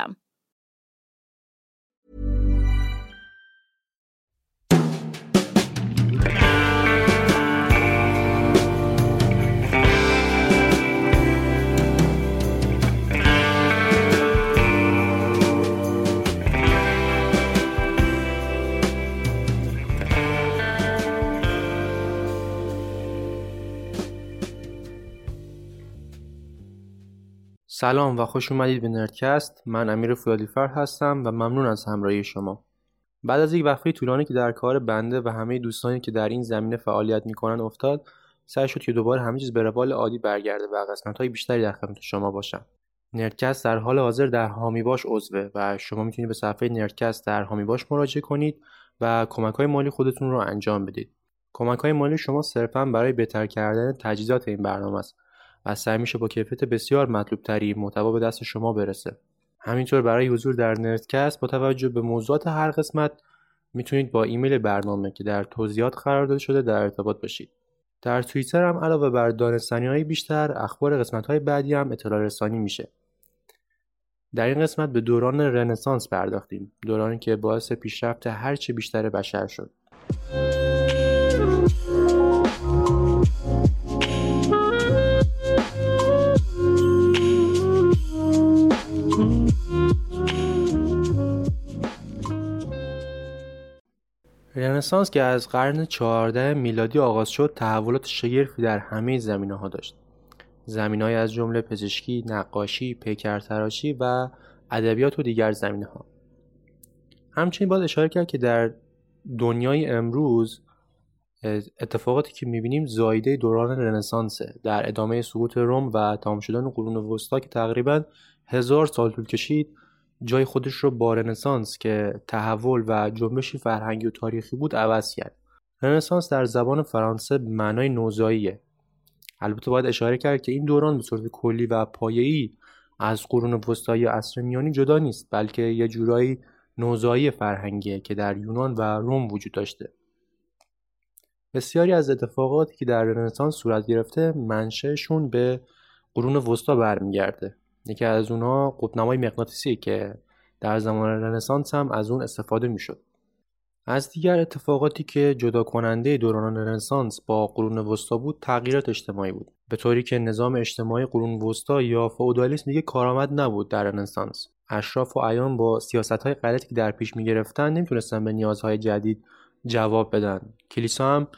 system. سلام و خوش اومدید به نردکست. من امیر فولادیفر هستم و ممنون از همراهی شما. بعد از یک وقفه طولانی که در کار بنده و همه دوستانی که در این زمینه فعالیت می‌کنن افتاد سعی شد که دوباره همه چیز به روال عادی برگرده و قسمت های بیشتری در خدمت شما باشم. نردکست در حال حاضر در هامی باش عضوه و شما می‌تونید به صفحه نردکست در هامی باش مراجعه کنید و کمک های مالی خودتون رو انجام بدید. کمک های مالی شما صرفا برای بهتر کردن تجهیزات این برنامه است. و سعی میشه با کیفیت بسیار مطلوب تری محتوا به دست شما برسه. همینطور برای حضور در نردکست با توجه به موضوعات هر قسمت می‌تونید با ایمیل برنامه که در توضیحات قرار داده شده در ارتباط باشید. در توییتر هم علاوه بر دانستانی های بیشتر اخبار قسمت های بعدی هم اطلاع رسانی میشه. در این قسمت به دوران رنسانس پرداختیم دورانی که باعث پیشرفت هرچه بیشتر بشر شد. رنسانس که از قرن 14 میلادی آغاز شد تحولات شگرفی در همه زمینه ها داشت. زمینه‌ای از جمله پزشکی، نقاشی، پیکرتراشی و ادبیات و دیگر زمینه ها همچنین باید اشاره کرد که در دنیای امروز اتفاقاتی که می‌بینیم زایده دوران رنسانسه. در ادامه سقوط روم و تمام شدن قرون وسطا که تقریبا هزار سال طول کشید جای خودش رو با رنسانس که تحول و جنبشی فرهنگی و تاریخی بود عوض کرد. رنسانس در زبان فرانسه معنای نوزاییه. البته باید اشاره کرد که این دوران به صورت کلی و پایه‌ای از قرون وسطا یا عصر میانی جدا نیست بلکه یه جورایی نوزایی فرهنگیه که در یونان و روم وجود داشته. بسیاری از اتفاقاتی که در رنسانس صورت گرفته منشأشون به قرون وسطا برمیگرده. یکی از اونها قطبنمای مغناطیسی که در زمان رنسانس هم از اون استفاده می‌شد. از دیگر اتفاقاتی که جدا کننده دوران رنسانس با قرون وسطا بود تغییرات اجتماعی بود. به طوری که نظام اجتماعی قرون وسطا یا فئودالیسم دیگه کارآمد نبود در رنسانس. اشراف و ایان با سیاست های غلطی که در پیش می‌گرفتن نمی‌تونستن به نیازهای جدید جواب بدن. کلیسا هم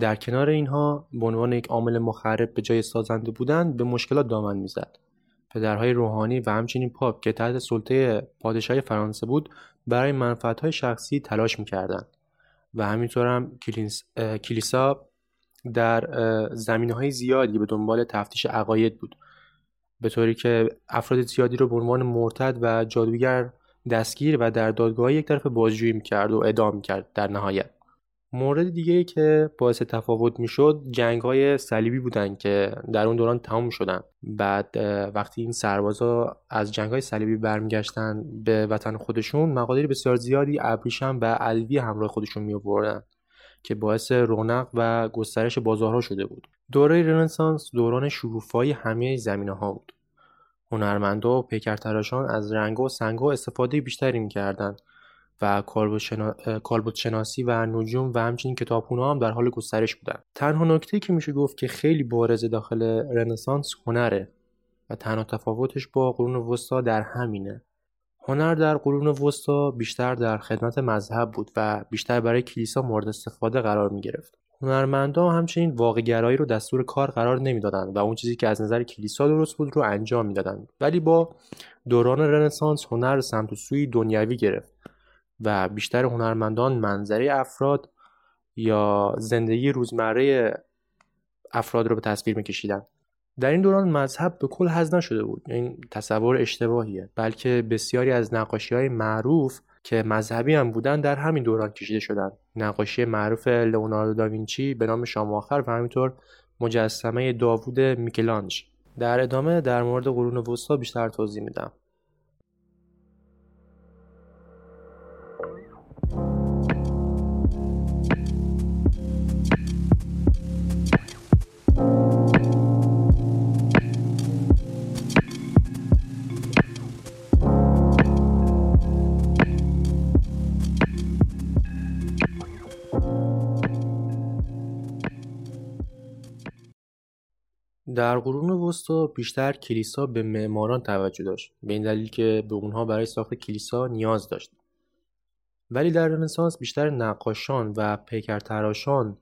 در کنار اینها به عنوان یک عامل مخرب به جای سازنده بودن به مشکلات دامن می‌زد. پدرهای روحانی و همچنین پاپ که تحت سلطه پادشاهی فرانسه بود برای منفعتهای شخصی تلاش می‌کردند. و همینطور هم کلیسا در زمینه های زیادی به دنبال تفتیش عقاید بود. به طوری که افراد زیادی رو به عنوان مرتد و جادوگر دستگیر و در دادگاه یک طرف بازجویی می‌کرد و اعدام می‌کرد در نهایت. مورد دیگه که باعث تفاوت می‌شد جنگ های صلیبی بودن که در اون دوران تمام شدن بعد وقتی این سربازا از جنگ های صلیبی برمیگشتن به وطن خودشون مقادیر بسیار زیادی ابریشم و علوی همراه خودشون می که باعث رونق و گسترش بازارها شده بود. دوره رنسانس دوران شکوفایی همه زمینه ها بود. هنرمندا و پیکرتراشان از رنگ و سنگ استفاده بیشتری می‌کردند. و کالبوت شناسی و نجوم و همچنین کتابخونه هم در حال گسترش بودن. تنها نکته که میشه گفت که خیلی بارز داخل رنسانس هنره و تنها تفاوتش با قرون وسطا در همینه. هنر در قرون وسطا بیشتر در خدمت مذهب بود و بیشتر برای کلیسا مورد استفاده قرار می گرفت. هنرمندا همچنین واقعگرایی رو دستور کار قرار نمی‌دادند و اون چیزی که از نظر کلیسا درست بود رو انجام می‌دادند. ولی با دوران رنسانس هنر سمت و سوی دنیوی گرفت. و بیشتر هنرمندان منظره افراد یا زندگی روزمره افراد رو به تصویر میکشیدن. در این دوران مذهب به کل حذف نشده بود. این تصور اشتباهیه. بلکه بسیاری از نقاشی های معروف که مذهبی هم بودن در همین دوران کشیده شدن. نقاشی معروف لئوناردو داوینچی به نام شام آخر و همینطور مجسمه داوود میکلانج. در ادامه در مورد قرون وسطا بیشتر توضیح میدم. در قرون وسطا بیشتر کلیسا به معماران توجه داشت به این دلیل که به اونها برای ساخت کلیسا نیاز داشت. ولی در رنسانس بیشتر نقاشان و پیکرتراشان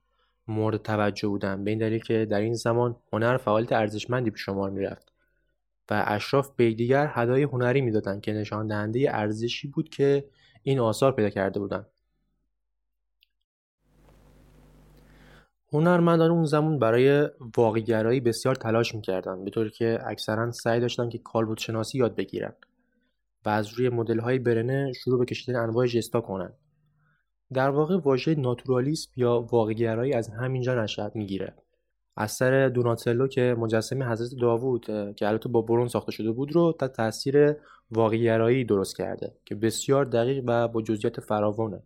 مورد توجه بودند به این دلیل که در این زمان هنر فعالیت ارزشمندی به شمار می‌رفت و اشراف به دیگر هدای هنری می‌دادند که نشان دهنده ارزشی بود که این آثار پیدا کرده بودند. هنرمندان اون زمان برای واقعگرایی بسیار تلاش می‌کردن به طوری که اکثرا سعی داشتن که کالبوت شناسی یاد بگیرن و از روی مدل های برنه شروع به کشیدن انواع جستا کنن در واقع واژه ناتورالیسم یا واقعگرایی از همینجا نشأت می‌گیره. اثر دوناتلو که مجسمه حضرت داوود که البته با برون ساخته شده بود رو تا تاثیر واقعگرایی درست کرده که بسیار دقیق و با جزئیات فراوانه.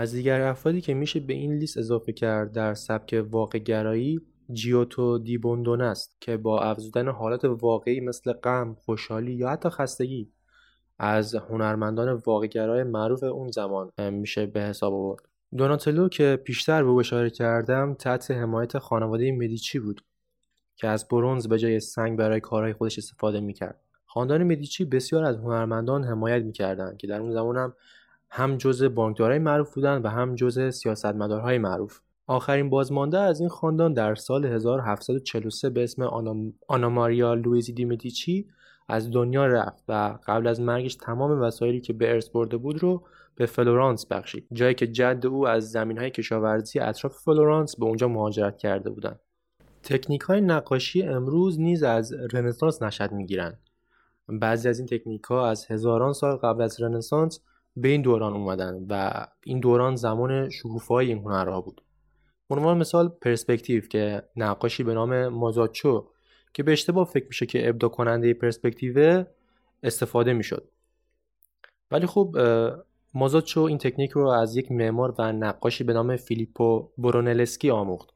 از دیگر افرادی که میشه به این لیست اضافه کرد در سبک واقع گرایی جیوتو دیبوندون است که با افزودن حالت واقعی مثل غم، خوشحالی یا حتی خستگی از هنرمندان واقعگرای معروف اون زمان میشه به حساب آورد. دوناتلو که پیشتر به اشاره کردم تحت حمایت خانواده مدیچی بود که از برونز به جای سنگ برای کارهای خودش استفاده می‌کرد. خاندان مدیچی بسیار از هنرمندان حمایت می‌کردند که در اون زمان هم هم جزء بانکدارای معروف بودند و هم جزء سیاستمدارهای معروف. آخرین بازمانده از این خاندان در سال 1743 به اسم آنا, ماریا لوئیزا مدیچی از دنیا رفت و قبل از مرگش تمام وسایلی که به ارث برده بود رو به فلورانس بخشید. جایی که جد او از زمین های کشاورزی اطراف فلورانس به اونجا مهاجرت کرده بودند. تکنیک های نقاشی امروز نیز از رنسانس نشأت می‌گیرند. بعضی از این تکنیک ها از هزاران سال قبل از رنسانس به این دوران اومدن و این دوران زمان شکوفای این هنرها بود. عنوان مثال پرسپکتیو که نقاشی به نام مازاچو که به اشتباه فکر میشه که ابدا کننده پرسپکتیو استفاده می‌شد. ولی خب مازاچو این تکنیک رو از یک معمار و نقاشی به نام فیلیپو برونلسکی آموخت.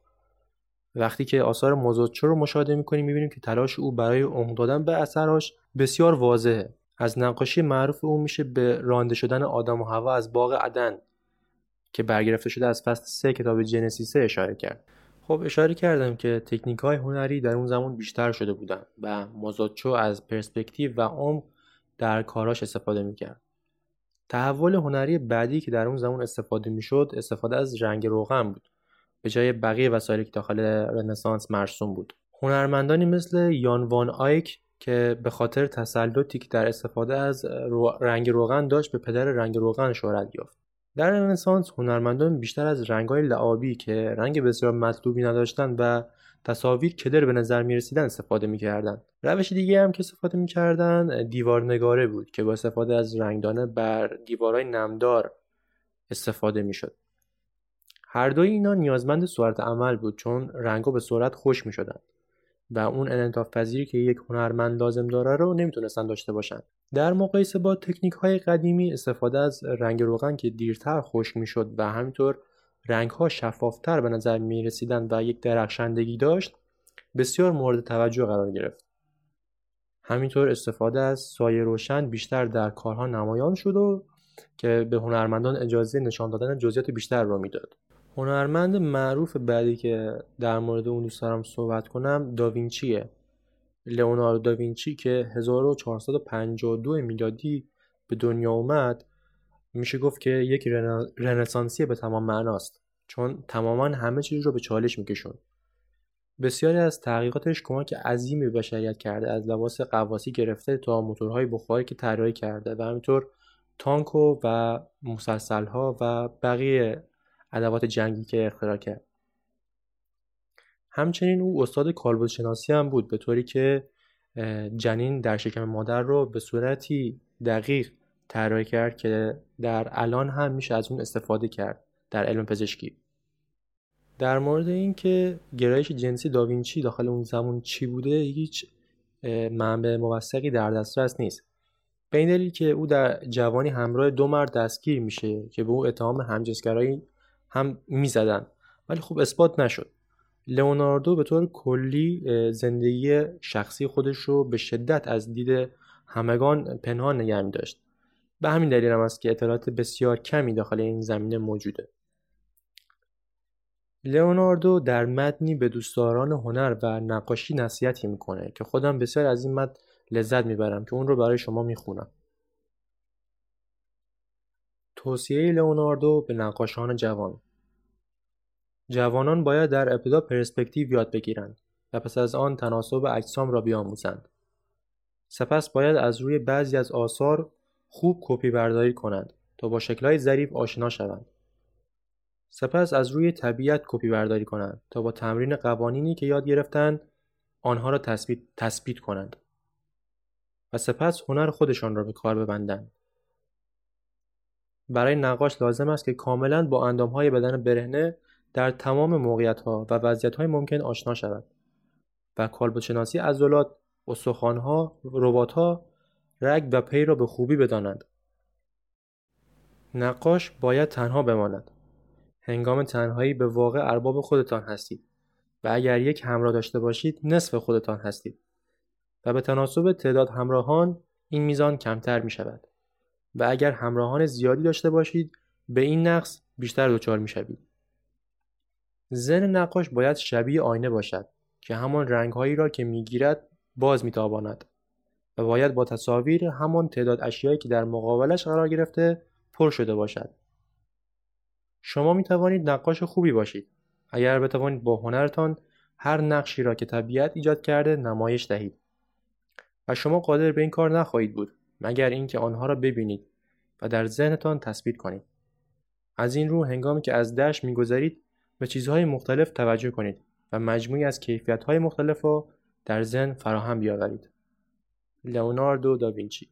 وقتی که آثار مازاچو رو مشاهده می‌کنیم می‌بینیم که تلاش او برای عمق دادن به اثرش بسیار واضحه. از نقاشی معروف او میشه به رانده شدن آدم و هوا از باغ عدن که برگرفته شده از فصل سه کتاب جنسیسه اشاره کرد. خب اشاره کردم که تکنیک های هنری در اون زمان بیشتر شده بودن و مازاچو از پرسپکتیو و عمق در کاراش استفاده می‌کرد. تحول هنری بعدی که در اون زمان استفاده می‌شد استفاده از رنگ روغن بود. به جای بقیه وسایلی که داخل رنسانس مرسوم بود. هنرمندانی مثل یان وان آیک که به خاطر تسلطی که در استفاده از رنگ روغن داشت به پدر رنگ روغن شهرت یافت. در رنسانس هنرمندان بیشتر از رنگهای لعابی که رنگ بسیار مطلوبی نداشتند و تصاویر کدر به نظر می رسیدن استفاده می‌کردن روش دیگه هم که استفاده می‌کردن دیوار نگاره بود که با استفاده از رنگدانه بر دیوارهای نمدار استفاده می‌شد. هر دوی اینا نیازمند سرعت عمل بود چون رنگا به سرعت خوش می‌شدن و اون انعطاف پذیری که یک هنرمند لازم داره رو نمی‌تونستن داشته باشن. در مقایسه با تکنیک های قدیمی استفاده از رنگ روغن که دیرتر خشک می‌شد و همینطور رنگ ها شفافتر به نظر می رسیدن و یک درخشندگی داشت بسیار مورد توجه قرار گرفت. همینطور استفاده از سایه روشن بیشتر در کارها نمایان شد و که به هنرمندان اجازه نشان دادن جزئیات بیشتر را می‌داد. هنرمند معروف بعدی که در مورد اون دوست دارم صحبت کنم داوینچیه. لئوناردو داوینچی که 1452 میلادی به دنیا اومد میشه گفت که یک رنسانسی به تمام معناست. چون تماما همه چیز رو به چالش میکشون. بسیاری از تحقیقاتش کمک عظیمی به بشریت کرده از لباس قواسی گرفته تا موتورهای بخاری که طراحی کرده و همینطور تانکو و مسلسلها و بقیه ادوات جنگی که اختراع کرد. همچنین او استاد کالبد شناسی هم بود به طوری که جنین در شکم مادر رو به صورتی دقیق طراحی کرد که در الان هم میشه از اون استفاده کرد در علم پزشکی. در مورد اینکه گرایش جنسی داوینچی داخل اون زمان چی بوده هیچ منبع موثقی در دسترس نیست. به این دلیل که او در جوانی همراه دو مرد دستگیر میشه که به او اتهام همجنسگرایی هم می‌زدن. ولی خوب اثبات نشد. لئوناردو به طور کلی زندگی شخصی خودش رو به شدت از دید همگان پنهان نگه داشت. به همین دلیل هم است که اطلاعات بسیار کمی داخل این زمینه موجوده. لئوناردو در متنی به دوستداران هنر و نقاشی نصیحتی می‌کنه که خودم بسیار از این متن لذت می‌برم که اون رو برای شما می‌خونم. توصیه لئوناردو به نقاشان جوان. جوانان باید در ابتدا پرسپکتیو یاد بگیرند و پس از آن تناسب اجسام را بیاموزند. سپس باید از روی بعضی از آثار خوب کپی برداری کنند تا با شکلهای ظریف آشنا شوند. سپس از روی طبیعت کپی برداری کنند تا با تمرین قوانینی که یاد گرفتند آنها را تثبیت, تثبیت کنند. و سپس هنر خودشان را به کار ببندند. برای نقاش لازم است که کاملا با اندامهای بدن برهنه در تمام موقعیت‌ها و وضعیت‌های ممکن آشنا شود و کالبدشناسی عضلات، استخوان‌ها، ربات‌ها، رگ و پی را به خوبی بدانند. نقاش باید تنها بماند. هنگام تنهایی به واقع ارباب خودتان هستید و اگر یک همراه داشته باشید نصف خودتان هستید و به تناسب تعداد همراهان این میزان کمتر می شود و اگر همراهان زیادی داشته باشید به این نقص بیشتر دچار می شوید. زن نقاش باید شبیه آینه باشد که همان رنگهایی را که می‌گیرد باز میتاباند و باید با تصاویر همان تعداد اشیایی که در مقابلش قرار گرفته پر شده باشد. شما می توانید نقاش خوبی باشید. اگر بتوانید با هنرتان هر نقشی را که طبیعت ایجاد کرده نمایش دهید. و شما قادر به این کار نخواهید بود مگر اینکه آنها را ببینید و در ذهنتان تثبیت کنید. از این رو هنگامی که از دشت میگذرید به چیزهای مختلف توجه کنید و مجموعی از کیفیت‌های مختلف را در ذهن فراهم بیاورید. لئوناردو داوینچی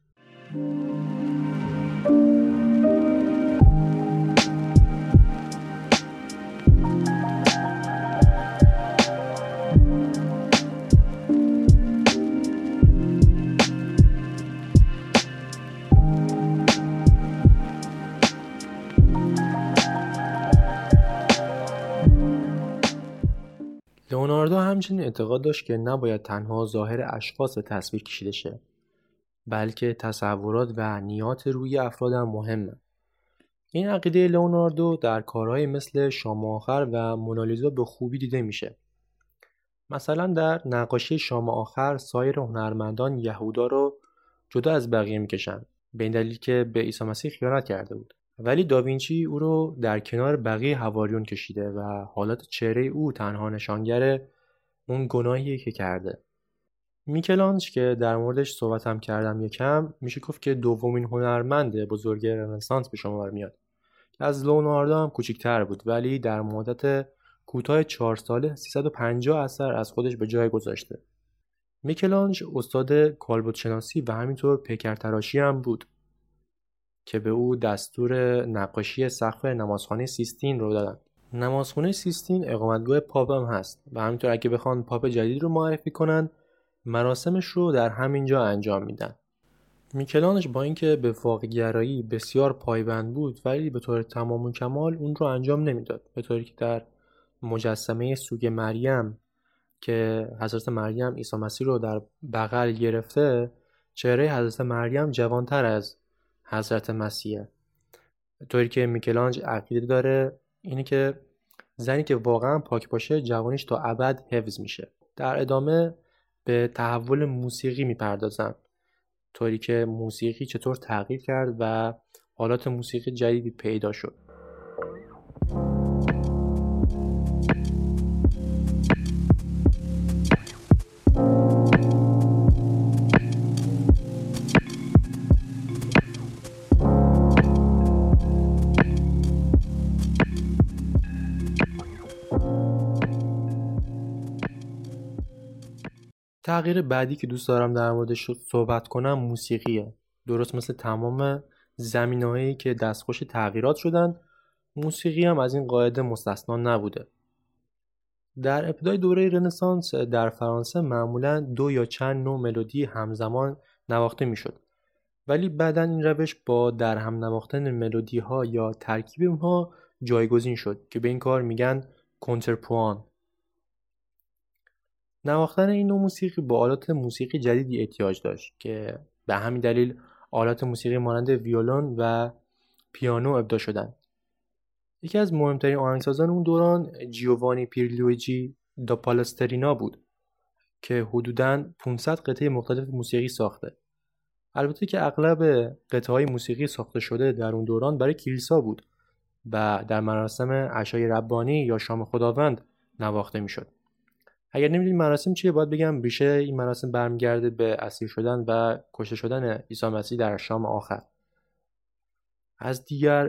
لئوناردو همچنین اعتقاد داشت که نباید تنها ظاهر اشخاص به تصویر کشیده شه بلکه تصورات و نیات روی افراد هم مهمه. این عقیده لئوناردو در کارهای مثل شام آخر و مونالیزا به خوبی دیده میشه. مثلا در نقاشی شام آخر سایر هنرمندان یهودا رو جدا از بقیه می‌کشن به این دلیل که به عیسی مسیح خیانت کرده بود. ولی داوینچی او رو در کنار بقیه هواریون کشیده و حالت چهره او تنها نشانگر اون گناهی که کرده میکلانج که در موردش صحبت هم کردم یکم میشه گفت که دومین هنرمند بزرگ رنسانس به شمار میاد که از لوناردو هم کوچکتر بود ولی در مدت کوتاه چهار ساله 350 اثر از خودش به جای گذاشته. میکلانج استاد کالبوت شناسی و همینطور پیکرتراشی هم بود که به او دستور نقاشی سقف نمازخانه سیستین رو دادن. نمازخانه سیستین اقامتگاه پاپ هم هست و همینطور اگه بخوان پاپ جدید رو معرفی کنن مراسمش رو در همینجا انجام میدن. میکلانج با اینکه به واقعگرایی بسیار پایبند بود ولی به طور تمام و کمال اون رو انجام نمی‌داد به طوری که در مجسمه سوگ مریم که حضرت مریم عیسی مسیح رو در بغل گرفته چهره حضرت مریم جوانتر از حضرت مسیحه طوری که میکلانج عقیده داره اینه که زنی که واقعا پاک باشه جوانیش تا ابد حفظ میشه. در ادامه به تحول موسیقی می‌پردازن طوری که موسیقی چطور تغییر کرد و آلات موسیقی جدیدی پیدا شد. تغییر بعدی که دوست دارم در موردش صحبت کنم موسیقیه. درست مثل تمام زمینهایی که دستخوش تغییرات شدن موسیقی هم از این قاعده مستثنا نبوده. در ابتدای دوره رنسانس در فرانسه معمولا دو یا چند نوع ملودی همزمان نواخته می‌شد. ولی بعدا این روش با در هم نواختن ملودی ها یا ترکیب اونها جایگزین شد که به این کار میگن کنترپوان. نواختن این نوع موسیقی با آلات موسیقی جدیدی احتیاج داشت که به همین دلیل آلات موسیقی مانند ویولون و پیانو ابدا شدند. یکی از مهمترین آهنگسازان اون دوران جیووانی پیرلویجی دا پالسترینا بود که حدوداً 500 قطعه مختلف موسیقی ساخته. البته که اغلب قطعه های موسیقی ساخته شده در اون دوران برای کلیسا بود و در مراسم عشای ربانی یا شام خداوند نواخته می‌شد. اگر نمی‌دونید مراسم چیه باید بگم ریشه این مراسم برمیگرده به اسیر شدن و کشته شدن عیسی مسیح در شام آخر. از دیگر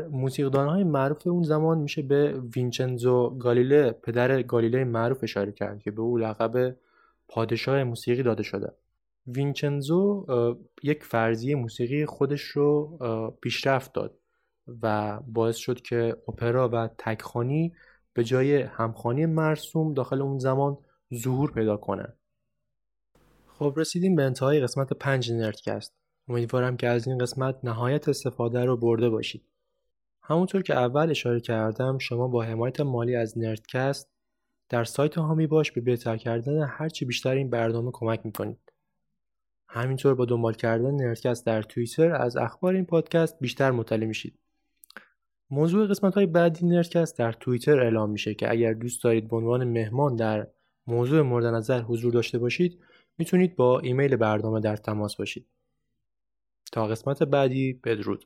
های معروف اون زمان میشه به وینچنزو گالیله پدر گالیله معروف اشاره کرد که به او لقب پادشاه موسیقی داده شده. وینچنزو یک فرضیه موسیقی خودش رو پیشرفت داد و باعث شد که اپرا و تکخانی به جای همخانی مرسوم داخل اون زمان ظهور پیدا کنن. خب رسیدیم به انتهای قسمت پنج نردکست. امیدوارم که از این قسمت نهایت استفاده رو برده باشید. همونطور که اول اشاره کردم شما با حمایت مالی از نردکست در سایت هامی باش به بهتر کردن هرچی بیشتر این برنامه کمک می‌کنید. همینطور با دنبال کردن نردکست در توییتر از اخبار این پادکست بیشتر مطلع میشید. موضوع قسمت های بعدی نردکست در توییتر اعلام میشه که اگر دوست دارید به عنوان مهمان در موضوع مورد نظر حضور داشته باشید می‌تونید با ایمیل برنامه در تماس باشید. تا قسمت بعدی بدرود.